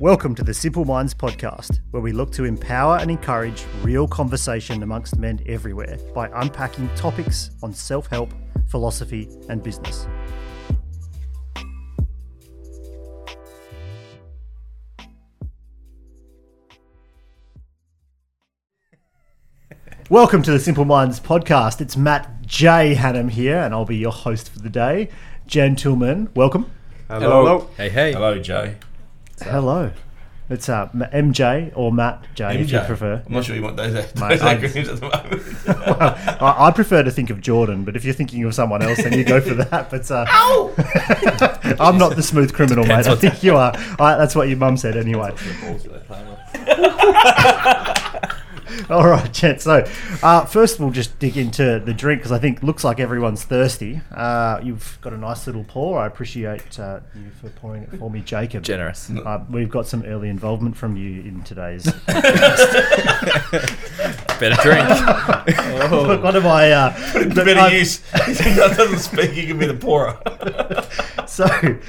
Welcome to the Simple Minds podcast, where we look to empower and encourage real conversation amongst men everywhere by unpacking topics on self help, philosophy, and business. Welcome to the Simple Minds podcast. It's Matt J. Hannum here, and I'll be your host for the day. Gentlemen, welcome. Hello. Hey, hey. Hello, Jay. Hello. It's uh, MJ or Matt J, if you prefer. I'm not sure you want those, those Mate, acronyms at the moment. I, I prefer to think of Jordan, but if you're thinking of someone else, then you go for that. But uh, I'm not the smooth criminal, mate. I think you are. I, that's what your mum said anyway. All right, gents. So uh, first, we'll just dig into the drink because I think looks like everyone's thirsty. Uh, you've got a nice little pour. I appreciate uh, you for pouring it for me, Jacob. Generous. Uh, we've got some early involvement from you in today's. Better drink. Look, one of my uh, Better I've- use. He doesn't speak. He can be the pourer. So,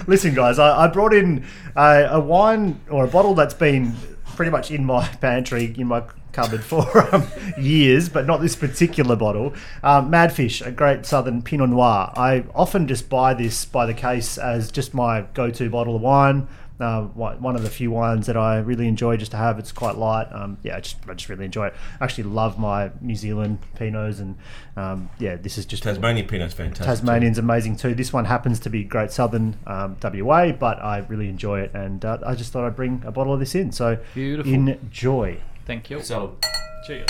listen, guys, I, I brought in uh, a wine or a bottle that's been pretty much in my pantry, in my cupboard for um, years, but not this particular bottle. Um, Madfish, a great southern Pinot Noir. I often just buy this by the case as just my go to bottle of wine. Uh, one one of the few wines that I really enjoy just to have. It's quite light. Um, yeah, I just, I just really enjoy it. I actually love my New Zealand Pinots, and um, yeah, this is just Tasmanian Pinot's fantastic. Tasmanian's amazing too. This one happens to be Great Southern um, WA, but I really enjoy it, and uh, I just thought I'd bring a bottle of this in. So Beautiful. enjoy. Thank you. So, Cheers.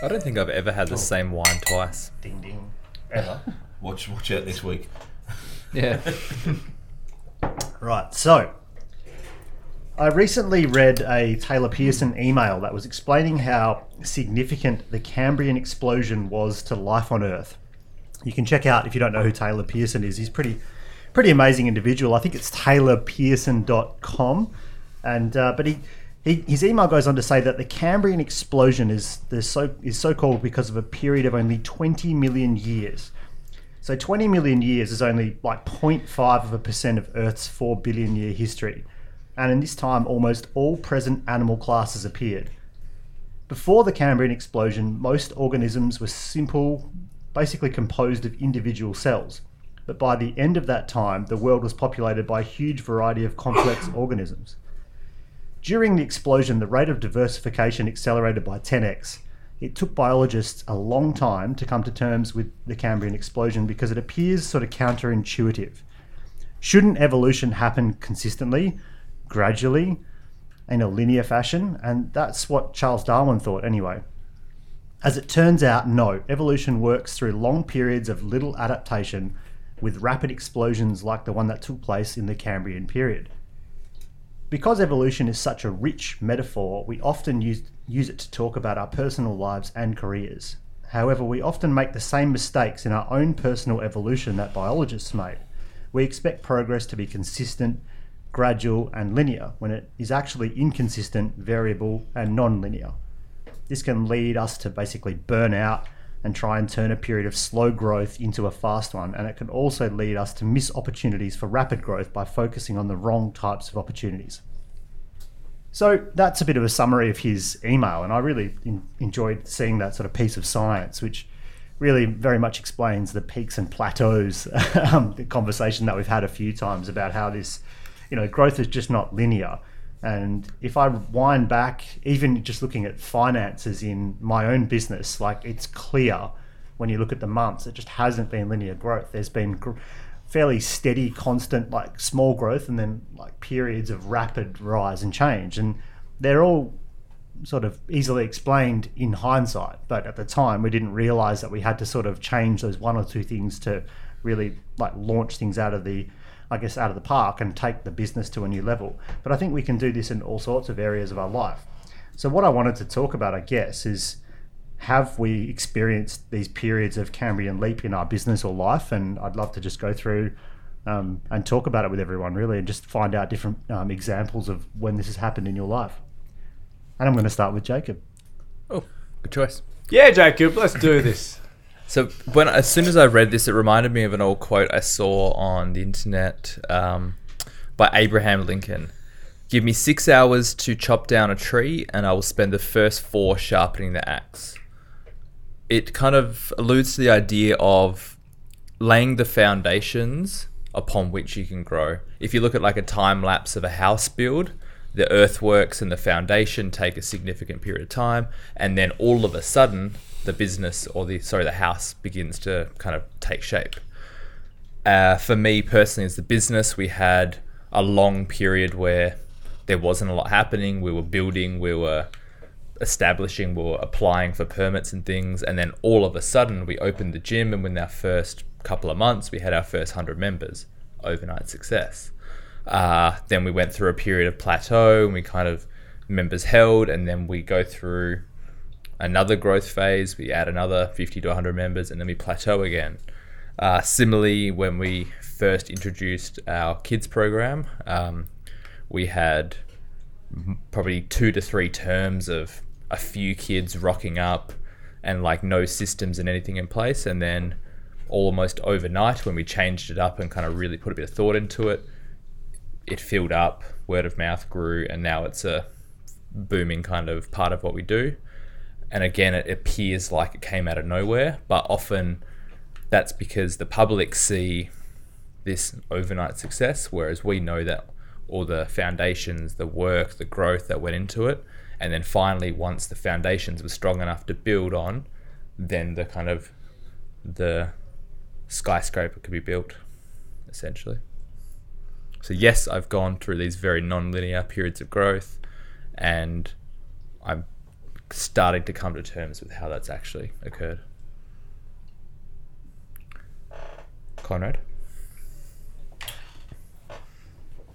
I don't think I've ever had the oh. same wine twice. Ding ding. Ever. watch watch out this week. Yeah. right. So I recently read a Taylor Pearson email that was explaining how significant the Cambrian explosion was to life on Earth. You can check out if you don't know who Taylor Pearson is. He's pretty pretty amazing individual. I think it's taylorpearson.com. And uh, but he, he his email goes on to say that the Cambrian explosion is the so is so called because of a period of only 20 million years. So 20 million years is only like 0.5 of a percent of Earth's 4 billion year history. And in this time almost all present animal classes appeared. Before the Cambrian explosion, most organisms were simple, basically composed of individual cells. But by the end of that time, the world was populated by a huge variety of complex organisms. During the explosion, the rate of diversification accelerated by 10x. It took biologists a long time to come to terms with the Cambrian explosion because it appears sort of counterintuitive. Shouldn't evolution happen consistently, gradually, in a linear fashion? And that's what Charles Darwin thought anyway. As it turns out, no. Evolution works through long periods of little adaptation with rapid explosions like the one that took place in the Cambrian period. Because evolution is such a rich metaphor, we often use, use it to talk about our personal lives and careers. However, we often make the same mistakes in our own personal evolution that biologists made. We expect progress to be consistent, gradual, and linear when it is actually inconsistent, variable, and non linear. This can lead us to basically burn out and try and turn a period of slow growth into a fast one. And it can also lead us to miss opportunities for rapid growth by focusing on the wrong types of opportunities. So that's a bit of a summary of his email, and I really in, enjoyed seeing that sort of piece of science, which really very much explains the peaks and plateaus. um, the conversation that we've had a few times about how this, you know, growth is just not linear. And if I wind back, even just looking at finances in my own business, like it's clear when you look at the months, it just hasn't been linear growth. There's been gr- fairly steady, constant, like small growth, and then like periods of rapid rise and change. And they're all sort of easily explained in hindsight, but at the time we didn't realize that we had to sort of change those one or two things to really like launch things out of the I guess out of the park and take the business to a new level. But I think we can do this in all sorts of areas of our life. So what I wanted to talk about, I guess, is have we experienced these periods of Cambrian leap in our business or life? And I'd love to just go through um, and talk about it with everyone, really, and just find out different um, examples of when this has happened in your life. And I'm going to start with Jacob. Oh, good choice. Yeah, Jacob, let's do this. So when as soon as I read this, it reminded me of an old quote I saw on the internet um, by Abraham Lincoln. Give me six hours to chop down a tree, and I will spend the first four sharpening the axe. It kind of alludes to the idea of laying the foundations upon which you can grow. If you look at like a time lapse of a house build, the earthworks and the foundation take a significant period of time, and then all of a sudden, the business or the sorry, the house begins to kind of take shape. Uh, for me personally, as the business, we had a long period where there wasn't a lot happening. We were building, we were establishing, we were applying for permits and things, and then all of a sudden, we opened the gym, and within our first couple of months, we had our first hundred members. Overnight success. Uh, then we went through a period of plateau, and we kind of members held, and then we go through another growth phase. We add another 50 to 100 members, and then we plateau again. Uh, similarly, when we first introduced our kids program, um, we had probably two to three terms of a few kids rocking up and like no systems and anything in place. And then almost overnight, when we changed it up and kind of really put a bit of thought into it, it filled up, word of mouth grew, and now it's a booming kind of part of what we do. And again, it appears like it came out of nowhere, but often that's because the public see this overnight success, whereas we know that all the foundations, the work, the growth that went into it, and then finally, once the foundations were strong enough to build on, then the kind of the skyscraper could be built, essentially. So yes, I've gone through these very non-linear periods of growth, and I'm starting to come to terms with how that's actually occurred. Conrad.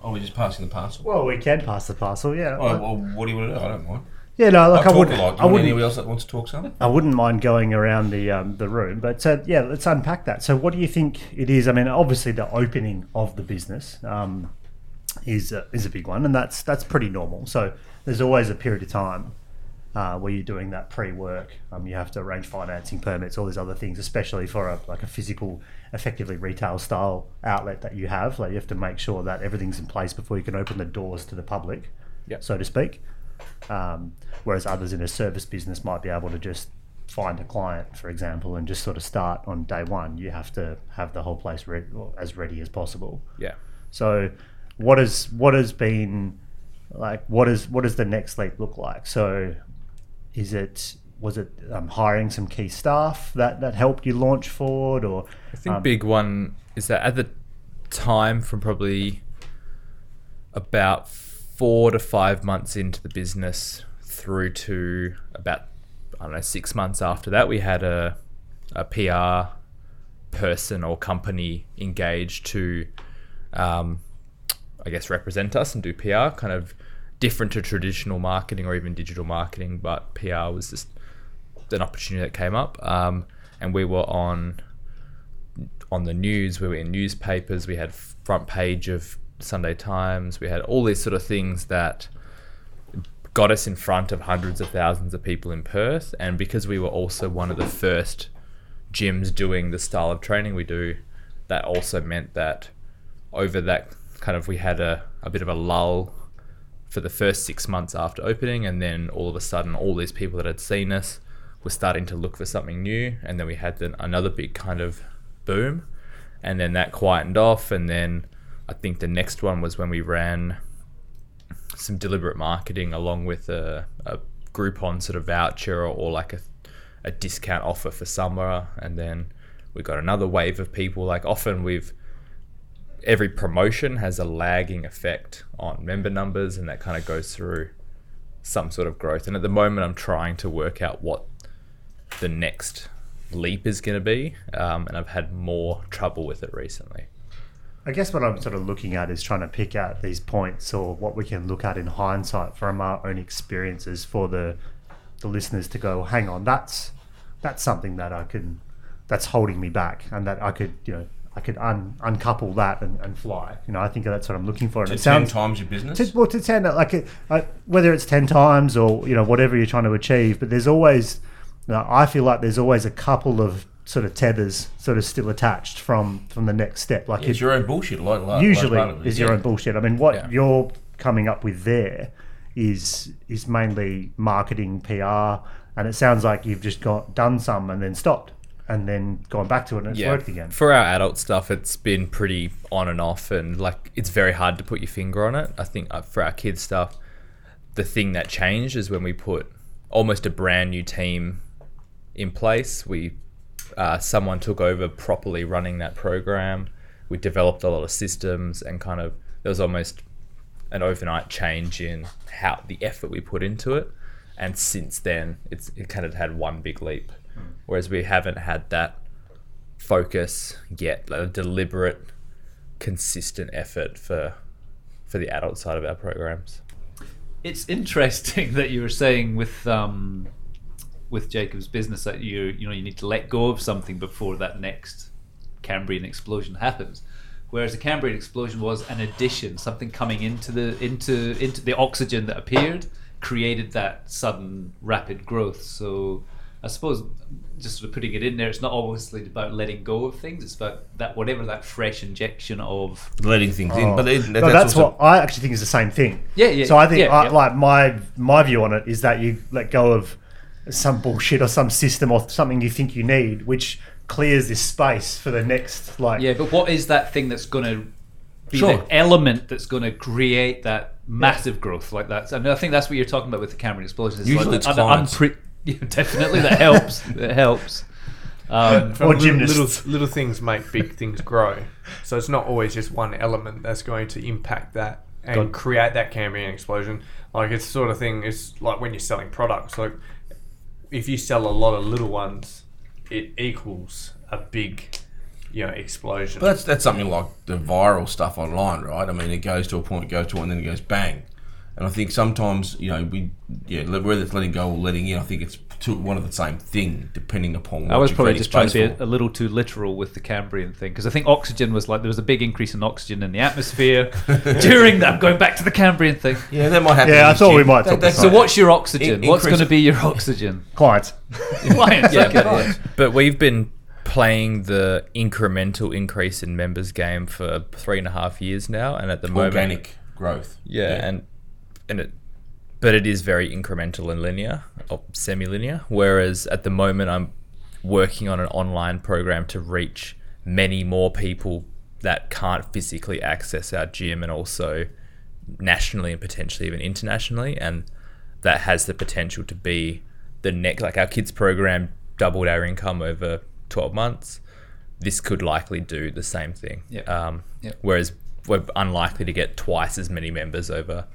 Oh, we're just passing the parcel. Well, we can pass the parcel. Yeah. Oh, well, what do you want to do? I don't mind. yeah. No, look, I'll I wouldn't. a lot. I wouldn't. anyone else that wants to talk some? I wouldn't mind going around the um, the room, but uh, yeah, let's unpack that. So, what do you think it is? I mean, obviously, the opening of the business um, is a, is a big one, and that's that's pretty normal. So, there's always a period of time uh, where you're doing that pre-work. Um, you have to arrange financing permits, all these other things, especially for a like a physical, effectively retail style outlet that you have. Like you have to make sure that everything's in place before you can open the doors to the public, Yep. so to speak. Um, whereas others in a service business might be able to just find a client, for example, and just sort of start on day one. You have to have the whole place re- as ready as possible. Yeah. So, what has what has been like? What is what does the next leap look like? So, is it was it um, hiring some key staff that that helped you launch forward, or I think um, big one is that at the time from probably about four to five months into the business through to about I don't know six months after that we had a a PR person or company engaged to um, I guess represent us and do PR kind of different to traditional marketing or even digital marketing but PR was just an opportunity that came up um, and we were on on the news. We were in newspapers. We had front page of Sunday Times. We had all these sort of things that got us in front of hundreds of thousands of people in Perth. And because we were also one of the first gyms doing the style of training we do, that also meant that over that kind of we had a, a bit of a lull for the first six months after opening, and then all of a sudden, all these people that had seen us were starting to look for something new, and then we had then another big kind of boom, and then that quietened off, and then I think the next one was when we ran some deliberate marketing along with a, a Groupon sort of voucher or, or like a, a discount offer for summer, and then we got another wave of people. Like often we've every promotion has a lagging effect on member numbers, and that kind of goes through some sort of growth. And at the moment, I'm trying to work out what the next leap is going to be, um, and I've had more trouble with it recently. I guess what I'm sort of looking at is trying to pick out these points or what we can look at in hindsight from our own experiences for the the listeners to go, hang on, that's that's something that I can that's holding me back and that I could, you know, I could un, uncouple that and, and fly. You know, I think that's what I'm looking for. And To it ten sounds times your business. to, well, to ten, uh, like it, uh, whether it's ten times or you know whatever you're trying to achieve, but there's always, you know, I feel like there's always a couple of sort of tethers sort of still attached from from the next step. Like Yeah, it's it your own bullshit. Like, like usually like of it, is your own bullshit. I mean, what Yeah. you're coming up with there is is mainly marketing, PR, and it sounds like you've just got done some and then stopped and then gone back to it and it's worked again. For our adult stuff, it's been pretty on and off, and like it's very hard to put your finger on it. I think uh, for our kids stuff, the thing that changed is when we put almost a brand new team in place. We uh, someone took over properly running that program. We developed a lot of systems, and kind of there was almost an overnight change in how the effort we put into it. And since then, it's it kind of had one big leap, whereas we haven't had that focus yet, like a deliberate, consistent effort for for the adult side of our programs. It's interesting that you were saying with um, with Jacob's business that you you know you need to let go of something before that next Cambrian explosion happens. Whereas the Cambrian explosion was an addition, something coming into the into into the oxygen that appeared created that sudden rapid growth. So I suppose just sort of putting it in there, it's not obviously about letting go of things. It's about that whatever that fresh injection of letting things in. Oh. But it, No, that's, that's, what I actually think is the same thing. Yeah, yeah, So I think yeah, I, yeah. like my my view on it is that you let go of some bullshit or some system or something you think you need, which clears this space for the next like Yeah, but what is that thing that's going to be Sure. the element that's going to create that massive growth like that? And I think that's what you're talking about with the Cambrian explosion. Usually like it's un- clients. unpre- yeah, definitely, that helps. That helps. Um, From Or little, gymnasts. little little things make big things grow. So it's not always just one element that's going to impact that and God. create that Cambrian explosion. Like it's sort of thing. It's like when you're selling products. Like if you sell a lot of little ones, it equals a big, you know, explosion. But that's that's something like the viral stuff online, right? I mean, it goes to a point, goes to one, and then it goes bang. And I think sometimes, you know, we yeah, whether it's letting go or letting in, I think it's two, one of the same thing, depending upon. I was probably just trying to be a, a little too literal with the Cambrian thing because I think oxygen was like there was a big increase in oxygen in the atmosphere during that. Going back to the Cambrian thing. yeah, that might happen. Yeah, I thought gym. we might That- talk that's this So Right. what's your oxygen? In- What's going to be your oxygen? clients. Clients. Yeah, okay, but, but we've been playing the incremental increase in members game for three and a half years now, and at the moment, organic growth. yeah, and and it, but it is very incremental and linear, or semi-linear. Whereas at the moment, I'm working on an online program to reach many more people that can't physically access our gym, and also nationally and potentially even internationally, and that has the potential to be the next. Like our kids program doubled our income over 12 months. This could likely do the same thing. Yep. Um, Yep. Whereas we're unlikely to get twice as many members over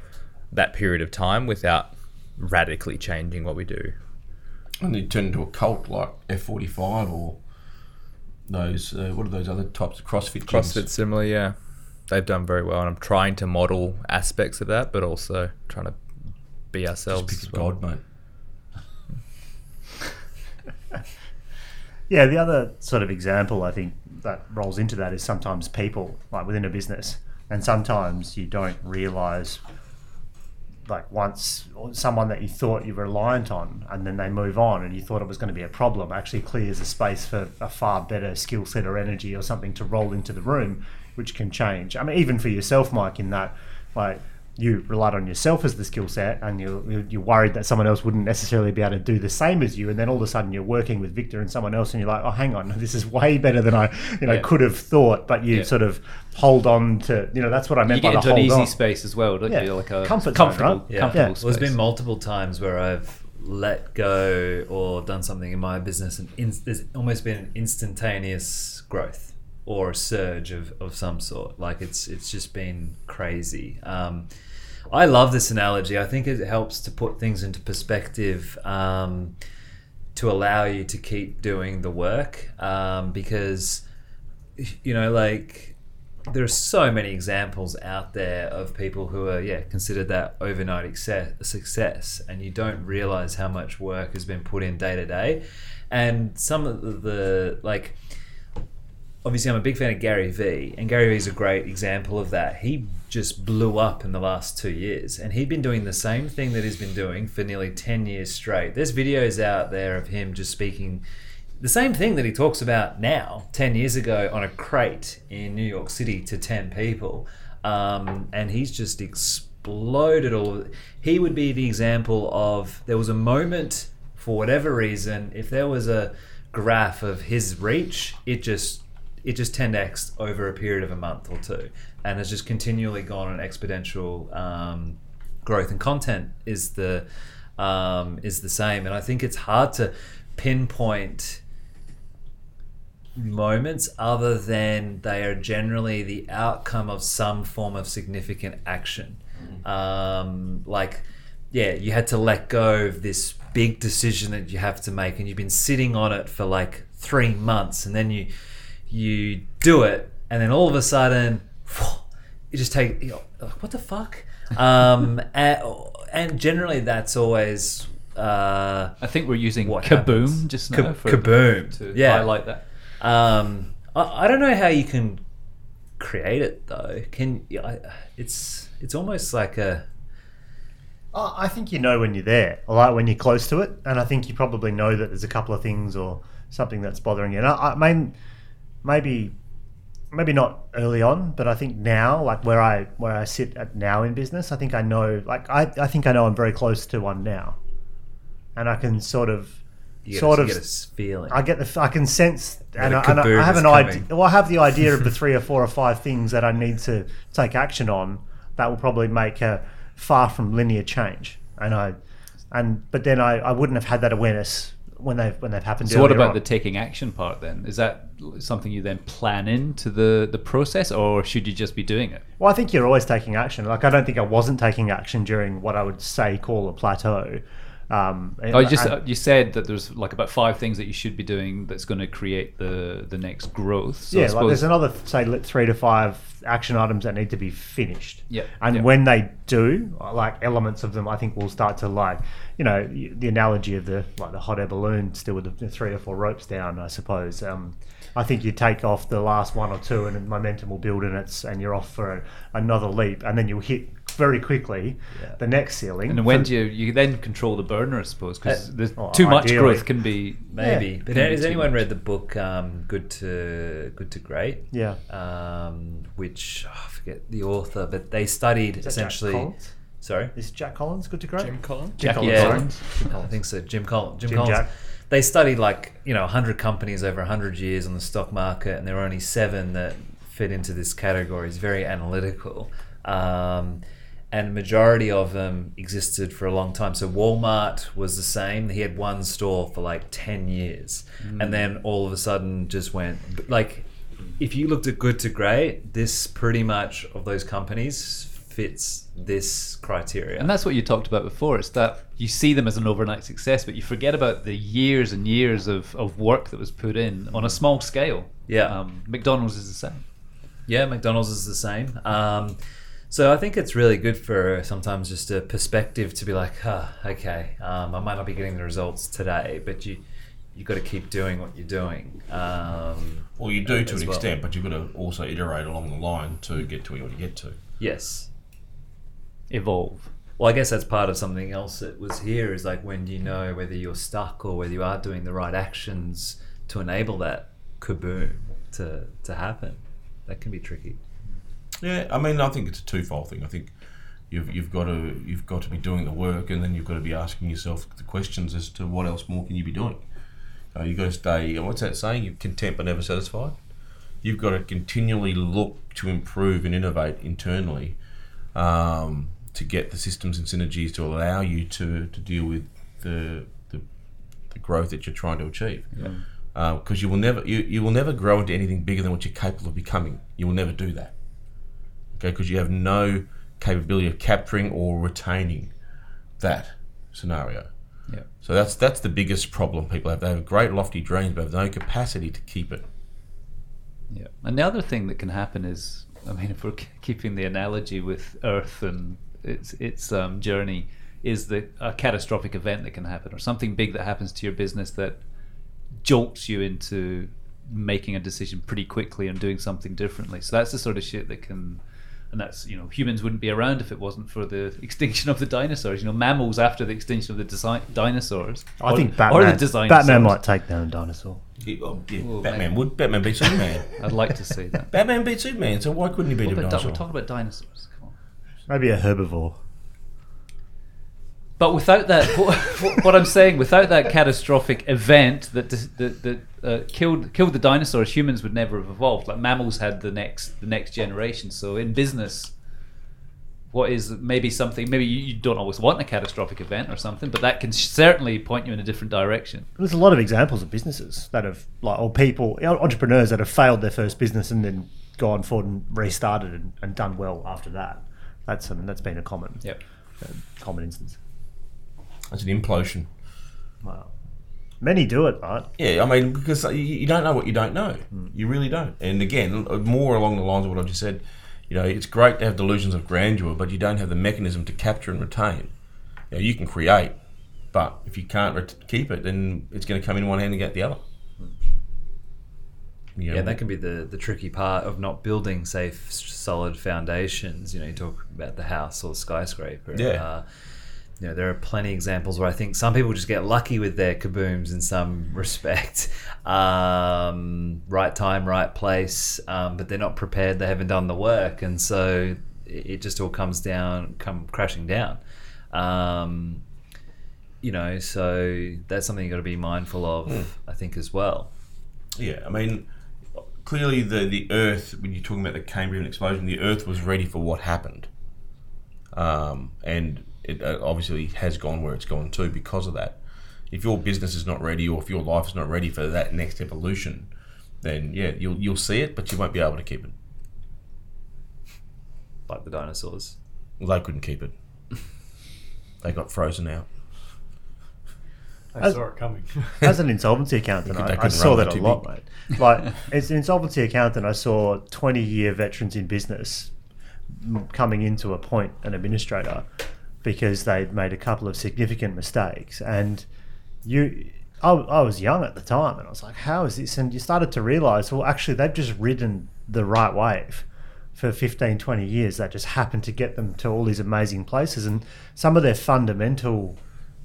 that period of time without radically changing what we do. And you turn into a cult like F45 or those, uh, what are those other types of CrossFit gyms? CrossFit similar, yeah. They've done very well, and I'm trying to model aspects of that, but also trying to be ourselves. Just pick well. god, mate. Yeah, the other sort of example I think that rolls into that is sometimes people, like within a business, and sometimes you don't realize, like once someone that you thought you were reliant on, and then they move on, and you thought it was going to be a problem, actually clears a space for a far better skill set or energy or something to roll into the room, which can change. I mean, even for yourself, Mike, in that, like you relied on yourself as the skill set and you, you- you're worried that someone else wouldn't necessarily be able to do the same as you and then all of a sudden you're working with Victor and someone else and you're like oh hang on this is way better than I you know Yeah. could have thought but you Yeah. sort of hold on to you know that's what I meant You meant get by into the an easy on. space as well, don't Yeah. you? Like a Comfort zone, right? Yeah. comfortable Yeah. space. Well, there's been multiple times where I've let go or done something in my business, and in, there's almost been an instantaneous growth or a surge of, of some sort. Like it's it's just been crazy. Um, I love this analogy. I think it helps to put things into perspective. Um, to allow you to keep doing the work um, because you know like there are so many examples out there of people who are yeah considered that overnight success, and you don't realize how much work has been put in day to day and some of the like obviously I'm a big fan of Gary Vee and Gary Vee is a great example of that he just blew up in the last two years and he'd been doing the same thing that he's been doing for nearly 10 years straight there's videos out there of him just speaking the same thing that he talks about now, 10 years ago, on a crate in New York City to 10 people. Um, and he's just exploded all. He would be the example of there was a moment, for whatever reason, if there was a graph of his reach, it just it just 10x over a period of a month or two, and has just continually gone on exponential um, growth. And content is the um, is the same, and I think it's hard to pinpoint moments other than they are generally the outcome of some form of significant action. Um, like, yeah, you had to let go of this big decision that you have to make, and you've been sitting on it for like three months, and then you you do it, and then all of a sudden, you just take you know, like, what the fuck. Um, and, and generally, that's always uh, I think we're using What kaboom happens? just Ka- for, kaboom. to Yeah. highlight that. Um, I, I don't know how you can create it though. Can I, it's it's almost like a Oh, I think you know when you're there, or like when you're close to it, and I think you probably know that there's a couple of things or something that's bothering you. And I, I mean, maybe, maybe not early on, but I think now, like where I where I sit at now in business, I think I know, like I, I think I know I'm very close to one now, and I can sort of, you get sort a, of, you get a s- feeling. I get the, I can sense, and, I, and I, have an idea. Well, I have the idea of the three or four or five things that I need to take action on that will probably make a far from linear change. And I, and but then I, I wouldn't have had that awareness when they've when they've happened. So what about on. the taking action part then? Is that something you then plan into the, the process or should you just be doing it? Well, I think you're always taking action. Like I don't think I wasn't taking action during what I would say call a plateau. Um, Oh, you just and- uh, you said that there's like about five things that you should be doing that's going to create the the next growth. So yeah, like there's another say three to five action items that need to be finished. Yeah, and when they do, like elements of them, I think will start to like, you know, the analogy of the like the hot air balloon still with the, the three or four ropes down. I suppose. Um, I think you take off the last one or two, and momentum will build, and it's and you're off for a, another leap, and then you'll hit very quickly Yeah. the next ceiling. and when For- do you you then control the burner? I suppose because Uh, well, too much ideally. growth can be Maybe. Yeah. But Can has too anyone much. read the book um, Good to Good to Great? yeah, Um, which oh, I forget the author, but they studied Is that essentially. Collins? Sorry. Is Jack Collins good to great? Jim Collins. Jim Jackie Collins, Yeah. sorry. I think so. Jim Collins. Jim, Jim Collins. Jack. They studied like you know 100 companies over 100 years on the stock market, and there were only seven that fit into this category. It's very analytical, um, and majority of them existed for a long time. So Walmart was the same. He had one store for like 10 years, and then all of a sudden just went like. If you looked at good to great, this pretty much of those companies fits this criteria. And that's what you talked about before. It's that you see them as an overnight success, but you forget about the years and years of, of work that was put in on a small scale. Yeah. Um, McDonald's is the same. Yeah, McDonald's is the same. Um, so I think it's really good for sometimes just a perspective to be like, huh, okay, um, I might not be getting the results today, but you you got to keep doing what you're doing. Um, Well, you do to an well. extent, but you've got to also iterate along the line to get to where you want to get to. Yes. Evolve. Well, I guess that's part of something else that was here is like when do you know whether you're stuck or whether you are doing the right actions to enable that kaboom to, to happen. That can be tricky. Yeah, I mean, I think it's a twofold thing. I think you've you've got to you've got to be doing the work, and then you've got to be asking yourself the questions as to what else more can you be doing. Uh, you've got to stay. What's that saying? You're content but never satisfied. You've got to continually look to improve and innovate internally um, to get the systems and synergies to allow you to, to deal with the, the the growth that you're trying to achieve. Because you will never you, you will never grow into anything bigger than what you're capable of becoming. You will never do that okay, because you have no capability of capturing or retaining that scenario. Yeah. So that's that's the biggest problem people have. They have great lofty dreams, but have no capacity to keep it. Yeah. And the other thing that can happen is, I mean, if we're keeping the analogy with Earth and its its um, journey, is the a catastrophic event that can happen, or something big that happens to your business that jolts you into making a decision pretty quickly and doing something differently. So that's the sort of shit that can and that's you know humans wouldn't be around if it wasn't for the extinction of the dinosaurs. You know, mammals after the extinction of the desi- dinosaurs. I or- think or Batman. the dinosaurs. Batman might take down a dinosaur. Yeah, oh, yeah, Well, Batman mate. would. Batman beat Superman. I'd like to see that. Batman beat Superman, so why couldn't he beat What a about di- dinosaur? we're talking about dinosaurs. Come on. Maybe a herbivore. But without that, what, what I'm saying, without that catastrophic event that that, that uh, killed killed the dinosaurs, humans would never have evolved. Like mammals had the next the next generation. So in business, what is maybe something maybe you, you don't always want a catastrophic event or something, but that can certainly point you in a different direction. There's a lot of examples of businesses that have, like, or people, entrepreneurs that have failed their first business and then gone forward and restarted and, and done well after that. That's um, that's been a common Yep. uh, common instance. That's an implosion. Wow. Many do it, right? Yeah, I mean, because you, you don't know what you don't know. You really don't. And again, more along the lines of what I just said, you know, it's great to have delusions of grandeur, but you don't have the mechanism to capture and retain. You, know, you can create, but if you can't ret- keep it, then it's going to come in one hand and get the other. You know, Yeah, that can be the, the tricky part of not building safe, solid foundations. You know, you talk about the house or the skyscraper. Yeah. Uh, you know, there are plenty of examples where I think some people just get lucky with their kabooms in some respect. Um, right time, right place, um, but they're not prepared. They haven't done the work, and so it just all comes down, come crashing down. Um, you know, so that's something you got to be mindful of, I think, as well. Yeah, I mean, clearly the the Earth, when you're talking about the Cambrian explosion, the Earth was ready for what happened, um, and it uh, obviously has gone where it's gone to because of that. If your business is not ready, or if your life is not ready for that next evolution, then yeah, you'll you'll see it, but you won't be able to keep it. Like the dinosaurs. Well, they couldn't keep it. They got frozen out. I As- saw it coming. As an insolvency accountant, They I, I saw that a lot, big. mate. Like, as an insolvency accountant, I saw 20 year veterans in business coming into a point, an administrator, because they'd made a couple of significant mistakes. And you, I, I was young at the time, and I was like, how is this? And you started to realize, well, actually, they've just ridden the right wave for 15, 20 years that just happened to get them to all these amazing places. And some of their fundamental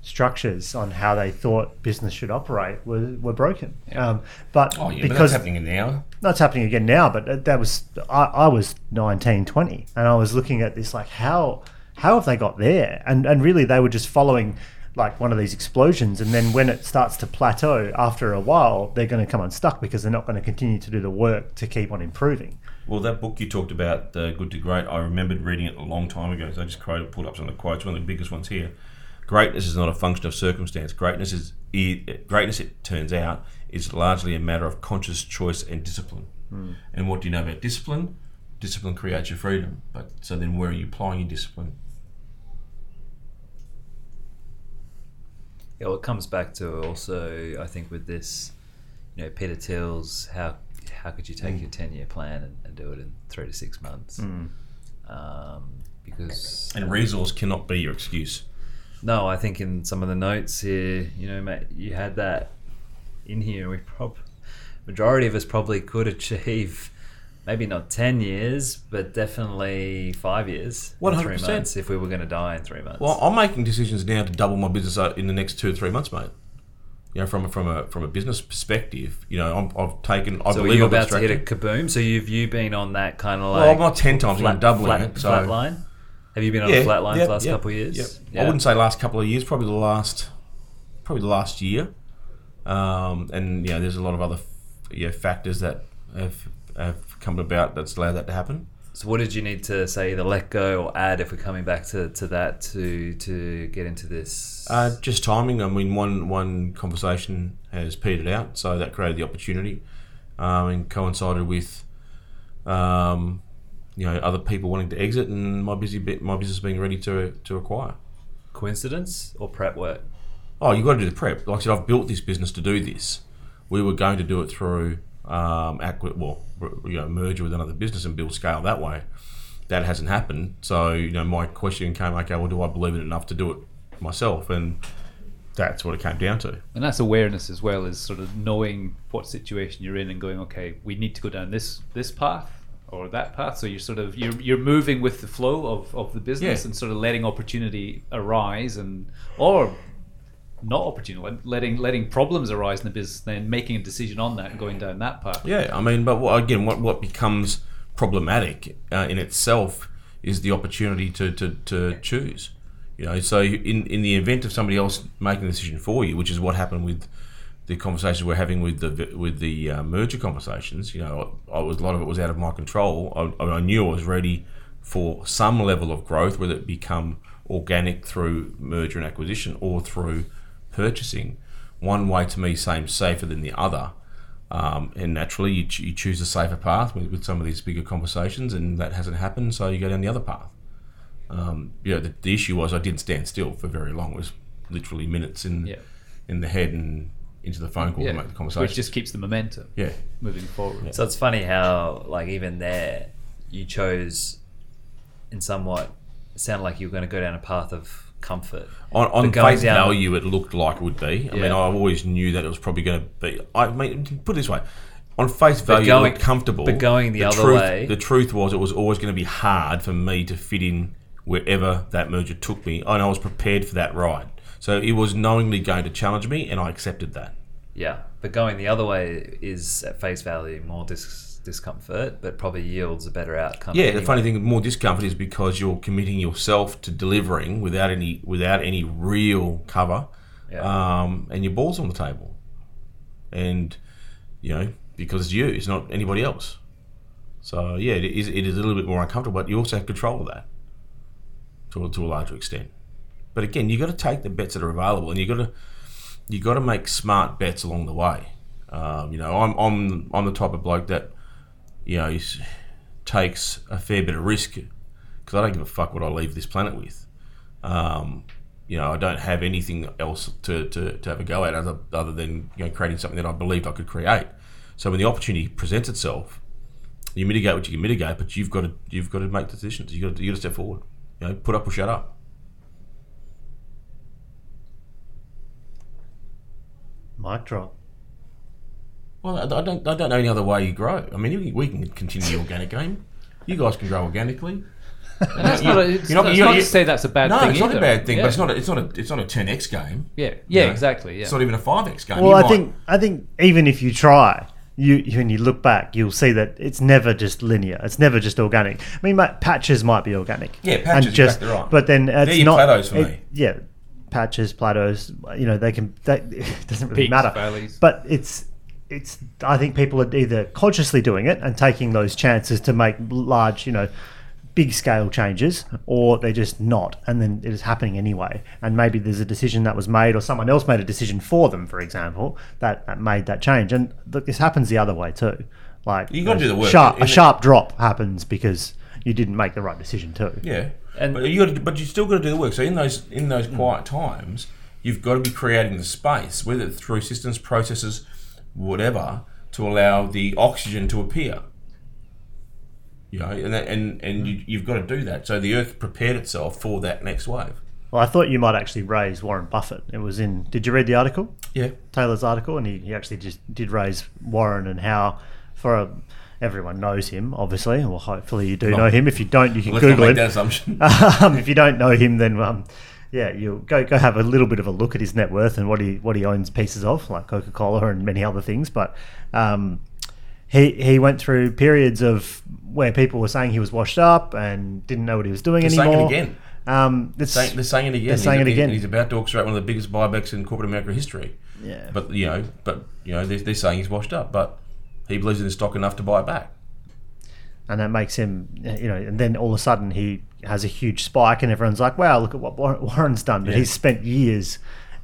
structures on how they thought business should operate were, were broken. Um, but Oh yeah, but that's because happening now. that's happening again now, but that was I, I was 19, 20, and I was looking at this like how how have they got there? And and really they were just following like one of these explosions, and then when it starts to plateau after a while, they're going to come unstuck because they're not going to continue to do the work to keep on improving. Well, that book you talked about, uh, Good to Great, I remembered reading it a long time ago. So I just quoted, pulled up some of the quotes. One of the biggest ones here. Greatness is not a function of circumstance. Greatness is it, greatness. It turns out is largely a matter of conscious choice and discipline. And what do you know about discipline? Discipline creates your freedom. But so then, where are you applying your discipline? Yeah, well, it comes back to also, I think, with this, you know, Peter Thiel's how how could you take your ten year plan and, and do it in three to six months? Um, because And resource cannot be your excuse. no, I think in some of the notes here, you know, mate, you had that in here. We prob majority of us probably could achieve. Maybe not ten years, but definitely five years. Three 100%. months if we were going to die in three months. Well, I'm making decisions now to double my business uh, in the next two or three months, mate. You know, from a, from a from a business perspective, you know, I'm, I've taken. I so believe you I've about to hit a kaboom? So you've you been on that kind of like Well, I'm not ten times. I'm doubling flat, it. So flat line? Have you been on a flat line yeah, the last yeah, couple of years? yeah. I wouldn't say last couple of years. Probably the last, probably the last year. Um, and you know, there's a lot of other, yeah, factors that have have come about that's allowed that to happen. So what did you need to say either let go or add if we're coming back to, to that to to get into this? Uh, just timing. I mean, one one conversation has petered out, so that created the opportunity, um, and coincided with, um, you know, other people wanting to exit, and my busy bit, my business being ready to to acquire. Coincidence or prep work? Oh, you got to do the prep. Like I said, I've built this business to do this. We were going to do it through um, acqui- well, you know, merger with another business and build scale that way. That hasn't happened. So you know, my question came, okay, well, do I believe in it enough to do it myself? And that's what it came down to. And that's awareness as well, is sort of knowing what situation you're in and going, okay, we need to go down this this path, or that path. So you're sort of you're you're moving with the flow of, of the business Yeah. and sort of letting opportunity arise and or not opportunity, letting letting problems arise in the business, then making a decision on that and going down that path. Yeah, I mean, but what, again, what what becomes problematic uh, in itself is the opportunity to, to, to choose. You know, so in in the event of somebody else making a decision for you, which is what happened with the conversations we're having with the with the uh, merger conversations, you know, I was a lot of it was out of my control. I, I knew I was ready for some level of growth, whether it become organic through merger and acquisition or through purchasing. One way to me seems safer than the other. Um, and naturally, you, ch- you choose a safer path with, with some of these bigger conversations, and that hasn't happened, so you go down the other path. Um, you know, the, the issue was I didn't stand still for very long. It was literally minutes in Yeah. in the head and into the phone call Yeah, to make the conversation. which just keeps the momentum yeah, moving forward. So it's funny how, like, even there, you chose in somewhat, it sounded like you were going to go down a path of comfort. on, on face value, it looked like it would be. I mean, I always knew that it was probably going to be. I mean, put it this way. On face value, going- it looked comfortable. but going the other truth, way- the truth was, it was always going to be hard for me to fit in wherever that merger took me, and I was prepared for that ride. So it was knowingly going to challenge me, and I accepted that. Yeah, but going the other way is at face value more dis- discomfort, but probably yields a better outcome. Yeah, the funny thing, more discomfort is because you're committing yourself to delivering without any without any real cover, Yeah. um, and your balls on the table, and you know because it's you, it's not anybody else. So yeah, it is it is a little bit more uncomfortable, but you also have control of that to a, to a larger extent. But again, you've got to take the bets that are available, and you got to you got to make smart bets along the way. Um, you know, I'm I'm I'm the type of bloke that you know takes a fair bit of risk because I don't give a fuck what I leave this planet with. Um, you know, I don't have anything else to, to, to have a go at other, other than you know creating something that I believed I could create. So when the opportunity presents itself, you mitigate what you can mitigate, but you've got to you've got to make decisions. You got to you got to step forward. You know, put up or shut up. Mic drop. Well, I I don't I don't know any other way you grow. I mean, we- we can continue the organic game. You guys can grow organically. And that's not, a, it's, You're not- that's you're- not to say that's a bad no, thing. No, it's not a bad thing, Yeah. but it's not a, it's not a it's not a ten x game. Yeah, yeah, know? exactly. Yeah. It's not even a five x game. Well, You I might- think I think even if you try, you when you look back, you'll see that it's never just linear. It's never just organic. I mean, ma- patches might be organic. Yeah, patches, and just, exactly right. But then it's your not. plateaus for it- me. Yeah, patches, plateaus. You know, they can. That it doesn't really Peaks, matter. valleys. But it's. It's. I think people are either consciously doing it and taking those chances to make large, you know, big scale changes, or they're just not, and then it is happening anyway. And maybe there's a decision that was made, or someone else made a decision for them, for example, that, that made that change. And look, this happens the other way too. Like You gotta do the work, Sharp, a it? sharp drop happens because you didn't make the right decision too. Yeah, And- but you got to, but you still got to do the work. So in those in those Hmm. quiet times, you've got to be creating the space, whether it's through systems, processes, whatever, to allow the oxygen to appear. You know, and that, and and you, you've got to do that. So the Earth prepared itself for that next wave. Well, I thought you might actually raise Warren Buffett. It was in. Did you read the article? Yeah, Taylor's article, and he, he actually just did raise Warren and how for a, everyone knows him, obviously. Well, hopefully you do Not- know him. If you don't, you can Google make him. that assumption. um, if you don't know him, then um, yeah, you go go have a little bit of a look at his net worth and what he what he owns pieces of, like Coca Cola and many other things. But um, he he went through periods of where people were saying he was washed up and didn't know what he was doing They're saying it again. Um, it's, Saying, they're saying it again. They're saying he's, it again. He's about to orchestrate one of the biggest buybacks in corporate America history. yeah, But you know, but you know, they're, they're saying he's washed up, but he believes in the stock enough to buy it back. and that makes him, you know, and then all of a sudden he has a huge spike, and everyone's like, "Wow, look at what Warren's done." But Yeah. he's spent years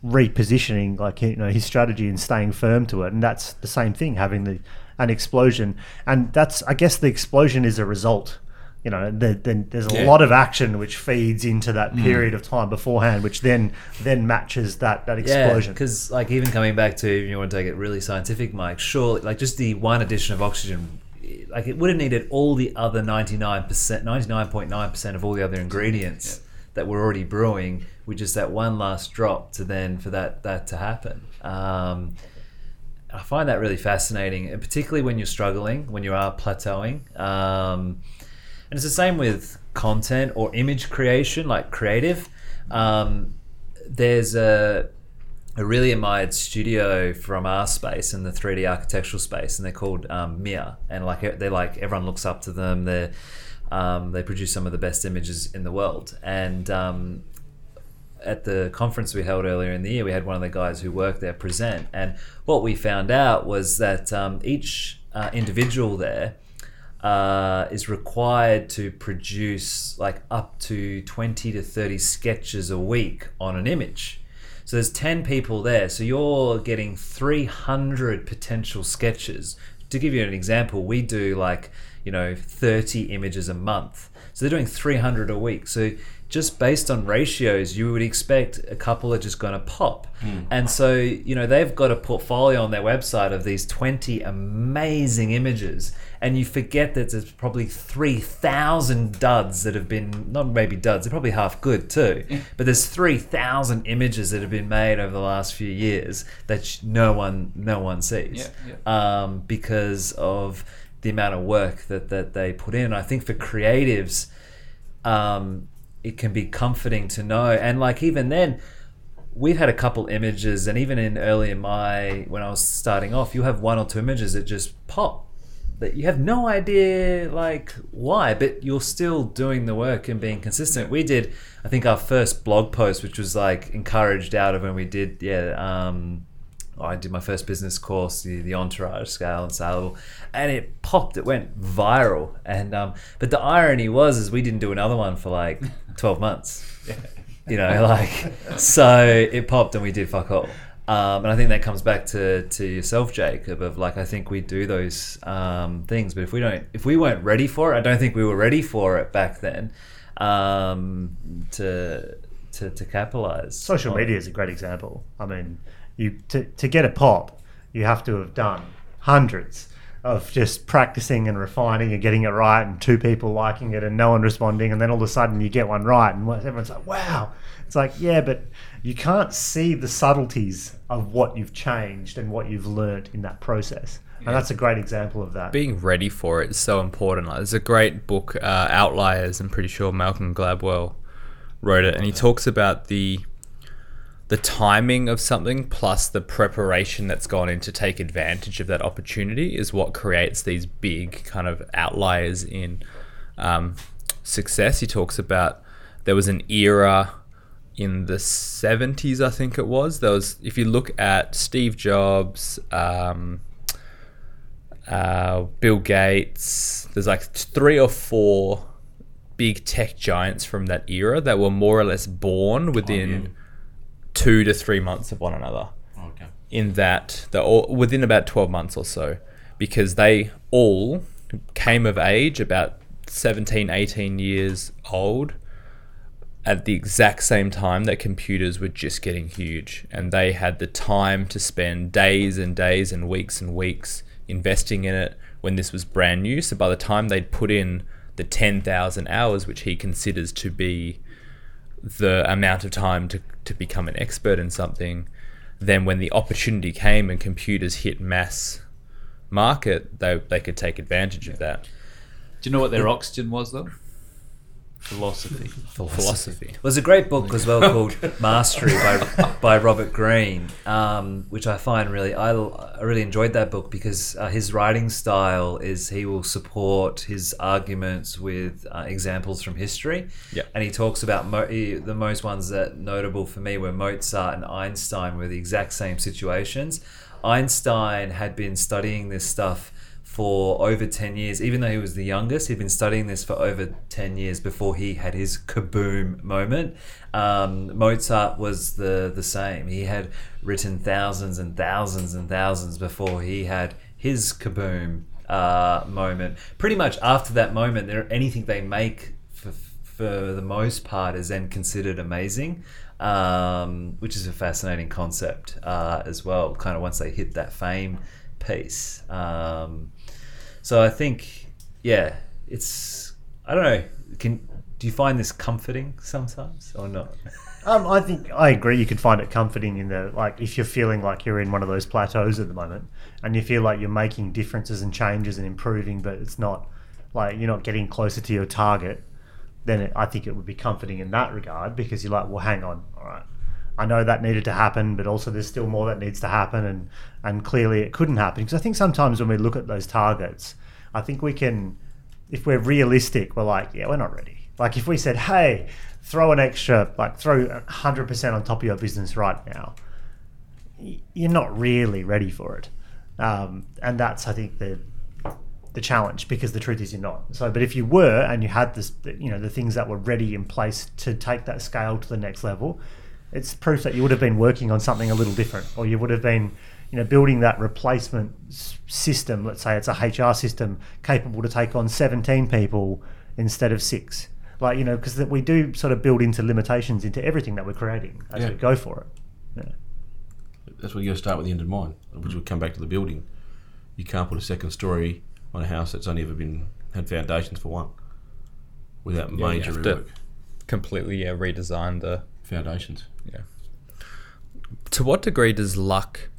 repositioning, like you know, his strategy and staying firm to it, and that's the same thing, having the an explosion, and that's, I guess, the explosion is a result. You know, the, then there's a Yeah. lot of action which feeds into that hmm. period of time beforehand, which then then matches that that explosion. because like even coming back to if you want to take it really scientific, Mike. Sure, like just the one addition of oxygen, like it would have needed all the other ninety nine percent, ninety nine point nine percent of all the other ingredients that were already brewing, with just that one last drop to then for that that to happen. Um, I find that really fascinating, and particularly when you're struggling, when you are plateauing. Um, and it's the same with content or image creation, like creative. Um, there's a, a really admired studio from our space in the 3D architectural space, and they're called um, MIR. And like they're like everyone looks up to them. They um, they produce some of the best images in the world. And um, at the conference we held earlier in the year, we had one of the guys who worked there present, and what we found out was that um, each uh, individual there uh, is required to produce like up to 20 to 30 sketches a week on an image. So there's 10 people there. So you're getting 300 potential sketches. To give you an example, we do like, you know, 30 images a month. So they're doing 300 a week. So just based on ratios, you would expect a couple are just going to pop. And so, you know, they've got a portfolio on their website of these 20 amazing images. And you forget that there's probably 3,000 duds that have been, not maybe duds, they're probably half good too. But there's 3,000 images that have been made over the last few years that no one, no one sees. Yeah, Um, because of the amount of work that, that they put in. I think for creatives, um, it can be comforting to know. And like even then, we've had a couple images, and even in early in my when I was starting off, you have one or two images that just pop. That you have no idea like why, but you're still doing the work and being consistent. We did, I think, our first blog post, which was like encouraged out of when we did, yeah. Um, I did my first business course, the, the Entourage Scale and Saleable, and it popped. It went viral. And um, but the irony was, is we didn't do another one for like twelve months. You know, like so it popped and we did fuck all. Um, and I think that comes back to, to yourself, Jacob, of like I think we do those um, things, but if we don't, if we weren't ready for it, I don't think we were ready for it back then um, to, to to capitalize. Social media is a great example. I mean, you to, to get a pop, you have to have done hundreds of just practicing and refining and getting it right, and two people liking it and no one responding, and then all of a sudden you get one right, and everyone's like, "Wow!" It's like, yeah, but you can't see the subtleties of what you've changed and what you've learned in that process, and that's a great example of that. being ready for it is so important. Like, there's a great book, uh, Outliers. I'm pretty sure Malcolm Gladwell wrote it, and he talks about the the timing of something plus the preparation that's gone in to take advantage of that opportunity is what creates these big kind of outliers in um, success. He talks about there was an era in the 70s, I think it was. There was, if you look at Steve Jobs, um, uh, Bill Gates. There's like three or four big tech giants from that era that were more or less born within two to three months of one another. Okay. In that, they're all within about 12 months or so, because they all came of age about 17, 18 years old at the exact same time that computers were just getting huge and they had the time to spend days and days and weeks and weeks investing in it when this was brand new so by the time they'd put in the 10,000 hours which he considers to be the amount of time to, to become an expert in something then when the opportunity came and computers hit mass market they, they could take advantage of that Do you know what their oxygen was though? Philosophy. philosophy It was a great book as well called Mastery by, by Robert Greene, um, which I find really I, I really enjoyed that book because uh, his writing style is he will support his arguments with uh, examples from history. Yeah. and he talks about mo- he, the most ones that notable for me were Mozart and Einstein were the exact same situations. Einstein had been studying this stuff for over 10 years even though he was the youngest he'd been studying this for over 10 years before he had his kaboom moment. Um, mozart was the, the same. He had written thousands and thousands and thousands before he had his kaboom uh, moment. Pretty much after that moment there anything they make for, for the most part is then considered amazing um, which is a fascinating concept uh, as well kind of once they hit that fame piece. Um, so I think, yeah, it's I don't know. Can do you find this comforting sometimes or not? Um, I think I agree. You could find it comforting in the like if you're feeling like you're in one of those plateaus at the moment, and you feel like you're making differences and changes and improving, but it's not like you're not getting closer to your target. Then it, I think it would be comforting in that regard because you're like, well, hang on, all right. I know that needed to happen, but also there's still more that needs to happen, and and clearly it couldn't happen because I think sometimes when we look at those targets, I think we can, if we're realistic, we're like, yeah, we're not ready. Like if we said, hey, throw an extra, like throw 100% on top of your business right now, you're not really ready for it. Um, and that's, I think, the the challenge because the truth is you're not. So, but if you were and you had this, you know, the things that were ready in place to take that scale to the next level, it's proof that you would have been working on something a little different, or you would have been, you know, building that replacement system. Let's say it's a HR system capable to take on 17 people instead of six. Like you know, because we do sort of build into limitations into everything that we're creating as Yeah. we go for it. Yeah. That's where you got to start with the end in mind, which will come back to the building. You can't put a second story on a house that's only ever been had foundations for one without Yeah, you major have to- rework. Completely yeah, redesign the Foundations. Yeah. to what degree does luck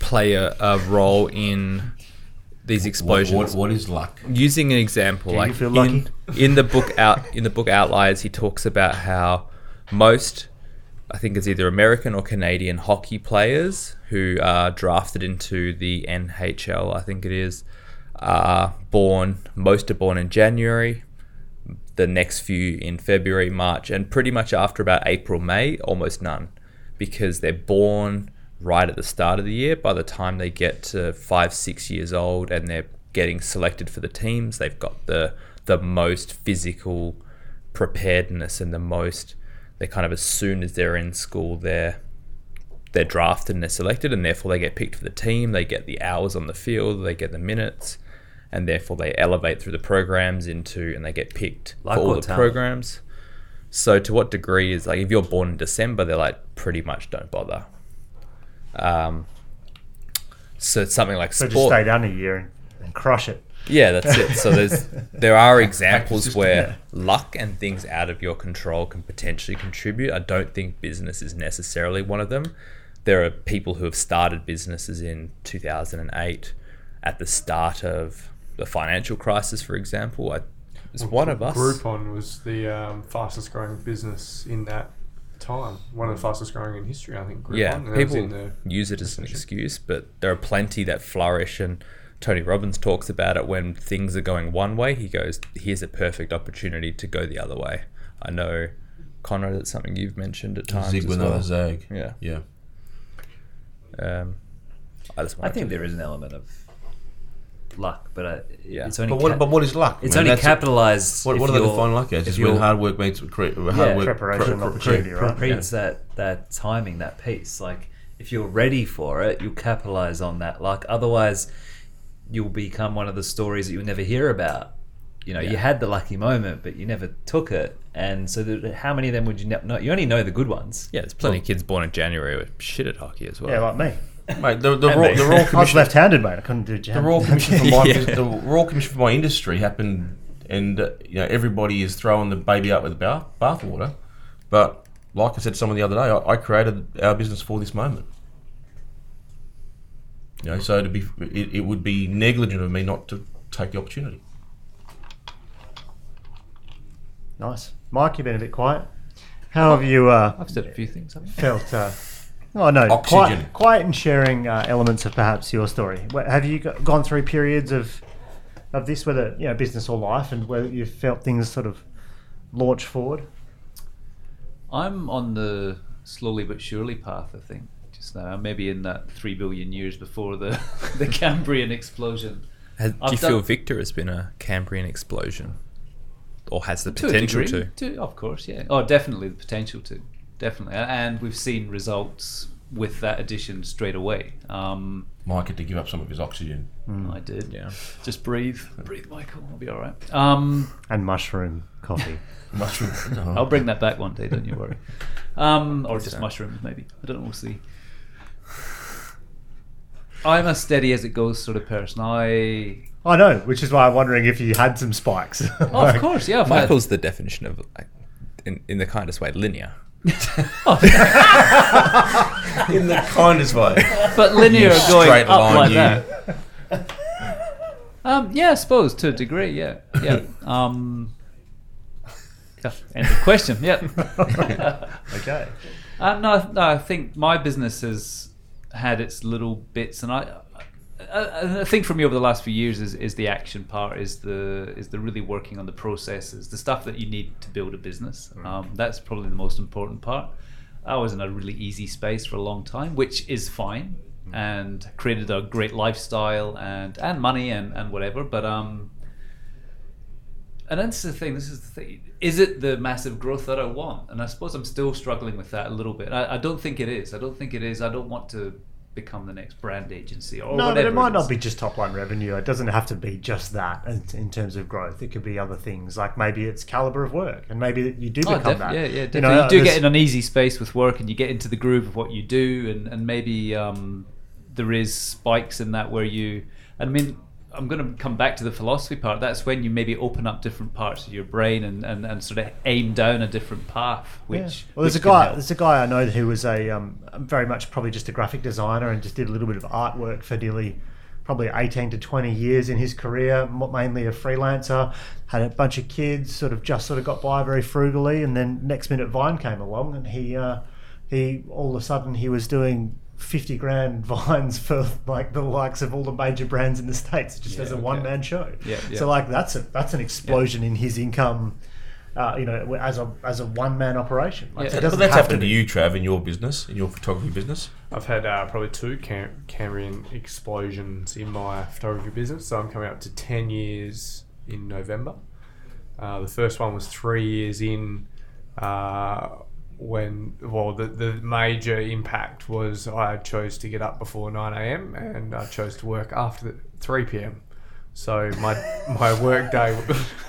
play a, a role in these explosions? what, what is luck? Using an example, Do you like feel in, in the book out in the book Outliers, he talks about how most, I think it's either American or Canadian hockey players who are drafted into the NHL, I think it is, are born. Most are born in January. The next few in February, March, and pretty much after about April, May, almost none, because they're born right at the start of the year. By the time they get to five, six years old, and they're getting selected for the teams, they've got the the most physical preparedness and the most. they're kind of as soon as they're in school, they're they're drafted and they're selected, and therefore they get picked for the team. They get the hours on the field, they get the minutes, and therefore they elevate through the programs into and they get picked Like for all the talent? programs. So to what degree is like if you're born in December, they're like pretty much don't bother. Um, so it's something like So just stay down a year and, and crush it. Yeah, that's it. So there's there are examples system, where yeah. luck and things out of your control can potentially contribute. I don't think business is necessarily one of them. There are people who have started businesses in 2008 at the start of the financial crisis, for example. I, it's one of us. Groupon was the um, fastest growing business in that time. One of the fastest growing in history, I think. Groupon. Yeah, And that was people use it as an excuse, but there are plenty that flourish. And Tony Robbins talks about it when things are going one way. He goes, "Here's a perfect opportunity to go the other way." I know, Conrad, it's something you've mentioned at times. Zig as with well. zag. Yeah. Yeah. Um, I just I think to- there is an element of luck, but I, Yeah. it's only But what, ca- but what is luck? it's man? only That's- capitalized. What, if what do they you're- define luck as? if Is when you're- hard work meets cre- hard Yeah. work, Preparation pre- opportunity, right? creates that that timing, that piece. Like if you're ready for it, you'll capitalize on that luck. Otherwise, you'll become one of the stories that you'll never hear about. You know, you had the lucky moment, but you never took it. And so, that, how many of them would you ne- know? You only know the good ones. Yeah, there's plenty of kids born in January with shit at hockey as well. Yeah, like me. Mate, the, the, And Royal, the Royal I was Commission, left-handed, mate. I couldn't do jam. the Royal Commission for my Yeah. the Royal Commission for my industry happened, and uh, you know everybody is throwing the baby out with the bath bathwater. But like I said to someone the other day, I, I created our business for this moment. You know, so to be, it, it would be negligent of me not to take the opportunity. Nice, Mike. You've been a bit quiet. How have you uh, I've said a few things. haven't I? felt? Uh, oh no, Oxygen. quiet, quiet and sharing uh, elements of perhaps your story. Have you go- gone through periods of of this, whether you know business or life, and where you felt things sort of launch forward? I'm on the slowly but surely path. I think just now, maybe in that three billion years before the the Cambrian explosion. Has, do I've you feel Victor has been a Cambrian explosion, or has the To a potential degree, to? of course, yeah. Oh, definitely the potential to, definitely, and we've seen results with that addition straight away. Um, Mike had to give up some of his oxygen. I did. Yeah. Just breathe, breathe, Michael. I'll be all right. Um, And mushroom coffee. Mushroom. No. I'll bring that back one day. Don't you worry. Um, or just mushrooms, maybe. I don't know. We'll see. I'm a steady as it goes sort of person. I I know, which is why I'm wondering if you had some spikes. Oh, of course, yeah. I've Michael's the definition of, like, in, in the kindest way, linear. In the kindest way. but linear going straight up line, like you. that. Um, yeah, I suppose to a degree, yeah, yeah. Um, yeah, end of question. Yeah. okay. Uh, no, no, I think my business has had its little bits, and I, I, I think for me over the last few years is, is the action part, is the is the really working on the processes, the stuff that you need to build a business. Um, that's probably the most important part. I was in a really easy space for a long time, which is fine, and created a great lifestyle and and money and and whatever. But um, and that's the thing. This is the thing. Is it the massive growth that I want? And I suppose I'm still struggling with that a little bit. I, I don't think it is. I don't think it is. I don't want to become the next brand agency or no, but whatever. it might is. not be just top line revenue. It doesn't have to be just that in, terms of growth. It could be other things, like maybe it's caliber of work, and maybe you do Oh, become def- that. yeah, yeah, definitely. You, know, you do get in an easy space with work, and you get into the groove of what you do, and and maybe um, there is spikes in that where you. I mean, I'm going to come back to the philosophy part. That's when you maybe open up different parts of your brain and, and, and sort of aim down a different path. Which Yeah. well, there's a which can guy. help. There's a guy I know who was a um, very much probably just a graphic designer and just did a little bit of artwork for nearly probably 18 to 20 years in his career, mainly a freelancer. Had a bunch of kids, sort of just sort of got by very frugally, and then next minute Vine came along, and he uh, he all of a sudden he was doing. 50 grand vines for like the likes of all the major brands in the states just as a one man show Yeah, yeah. so like that's a that's an explosion in his income uh, you know as a as a one man operation like, Yeah. so it But doesn't that's happened to be- you, Trav, in your business, in your photography business. I've had uh, probably two Cam- Cambrian explosions in my photography business. So I'm coming up to 10 years in November. Uh, the first one was three years in uh, when, well, the, the major impact was I chose to get up before 9 a.m. and I chose to work after 3 p.m. So my, my work day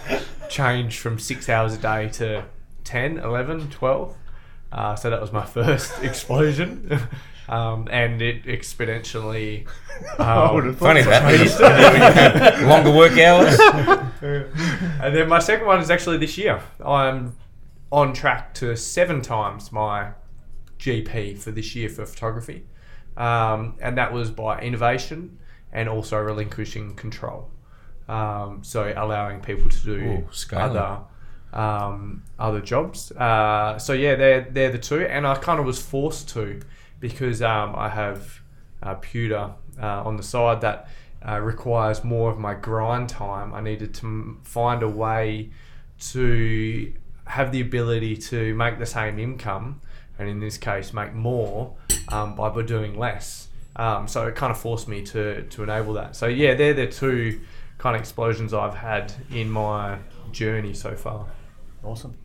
changed from six hours a day to 10, 11, 12. Uh, so that was my first explosion. Um, and it exponentially. I would Um, have thought Funny that. Longer work hours. and then my second one is actually this year. I'm on track to seven times my GP for this year for photography. Um, and that was by innovation and also relinquishing control. Um, so allowing people to do Ooh, other um, other jobs. Uh, so yeah, they're they're the two, and I kind of was forced to because um, I have uh, pewter uh, on the side that uh, requires more of my grind time. I needed to find a way to have the ability to make the same income, and in this case, make more um, by by doing less. Um, so it kind of forced me to to enable that. So yeah, they're the two kind of explosions I've had in my journey so far. Awesome.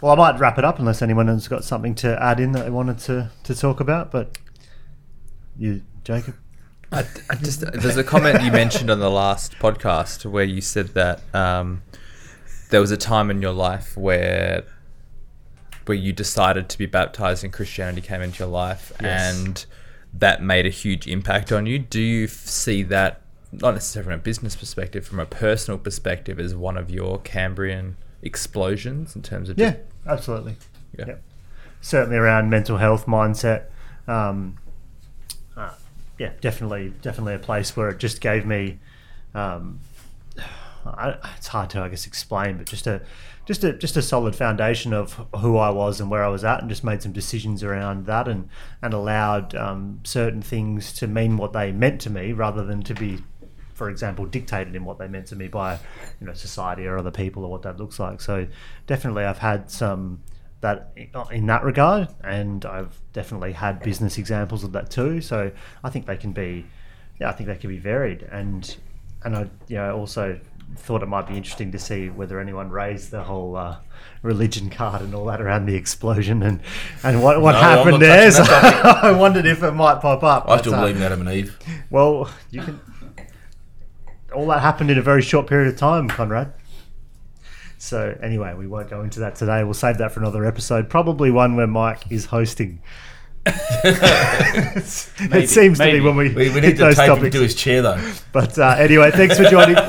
Well, I might wrap it up unless anyone has got something to add in that they wanted to, to talk about. But you, Jacob? I, I just there's a comment you mentioned on the last podcast where you said that um, there was a time in your life where where you decided to be baptized and Christianity came into your life Yes. and that made a huge impact on you. Do you f- see that not necessarily from a business perspective, from a personal perspective, as one of your Cambrian explosions in terms of Yeah, just, absolutely. Yeah. Yep. Certainly around mental health mindset. Um, uh, yeah, definitely, definitely a place where it just gave me. Um, I, it's hard to, I guess, explain, but just a, just a, just a solid foundation of who I was and where I was at, and just made some decisions around that, and and allowed um, certain things to mean what they meant to me, rather than to be, for example, dictated in what they meant to me by, you know, society or other people or what that looks like. So definitely, I've had some that in that regard, and I've definitely had business examples of that too. So I think they can be, yeah, I think they can be varied, and and I, you know, also thought it might be interesting to see whether anyone raised the whole uh, religion card and all that around the explosion and and what what No, happened there. So I wondered if it might pop up. I but, still uh, believe in Adam and Eve. well, you can. All that happened in a very short period of time, Conrad. So anyway, we won't go into that today. We'll save that for another episode. Probably one where Mike is hosting. it seems to maybe. be when we, We, we hit need to those tape him topics. to his chair though. But uh, anyway, thanks for joining.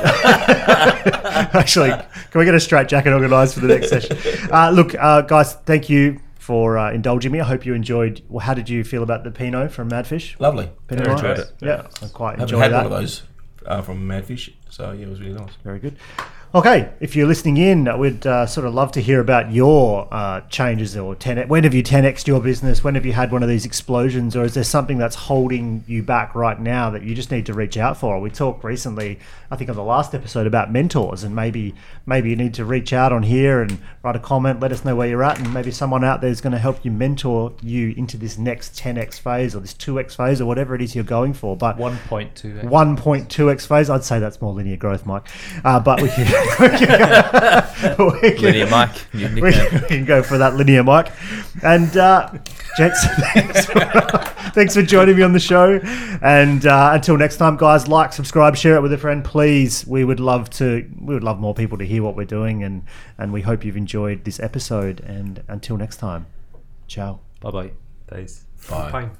Actually, can we get a straight jacket organised for the next session? Uh, look, uh, guys, thank you for uh, indulging me. I hope you enjoyed. Well, how did you feel about the Pinot from Madfish? Lovely. Pinot Very enjoyed it. Yeah, I quite Haven't enjoyed had that. one of those uh, from Madfish, so yeah, it was really nice. Very good. Okay, if you're listening in, we'd uh, sort of love to hear about your uh, changes or 10. When have you 10x your business? When have you had one of these explosions, or is there something that's holding you back right now that you just need to reach out for? We talked recently, I think, on the last episode about mentors, and maybe maybe you need to reach out on here and write a comment, let us know where you're at, and maybe someone out there is going to help you mentor you into this next 10x phase or this 2x phase or whatever it is you're going for. But 1.2. 1.2x phase. I'd say that's more linear growth, Mike. Uh, but we can, we can, we can- Linear Mike, We can, we can go for that linear Mike. And uh, gents, thanks for, thanks for joining me on the show. And uh, until next time, guys, like, subscribe, share it with a friend, please. Please, we would love to. We would love more people to hear what we're doing, and and we hope you've enjoyed this episode. And until next time, ciao. Bye bye. Peace. Bye. Pain.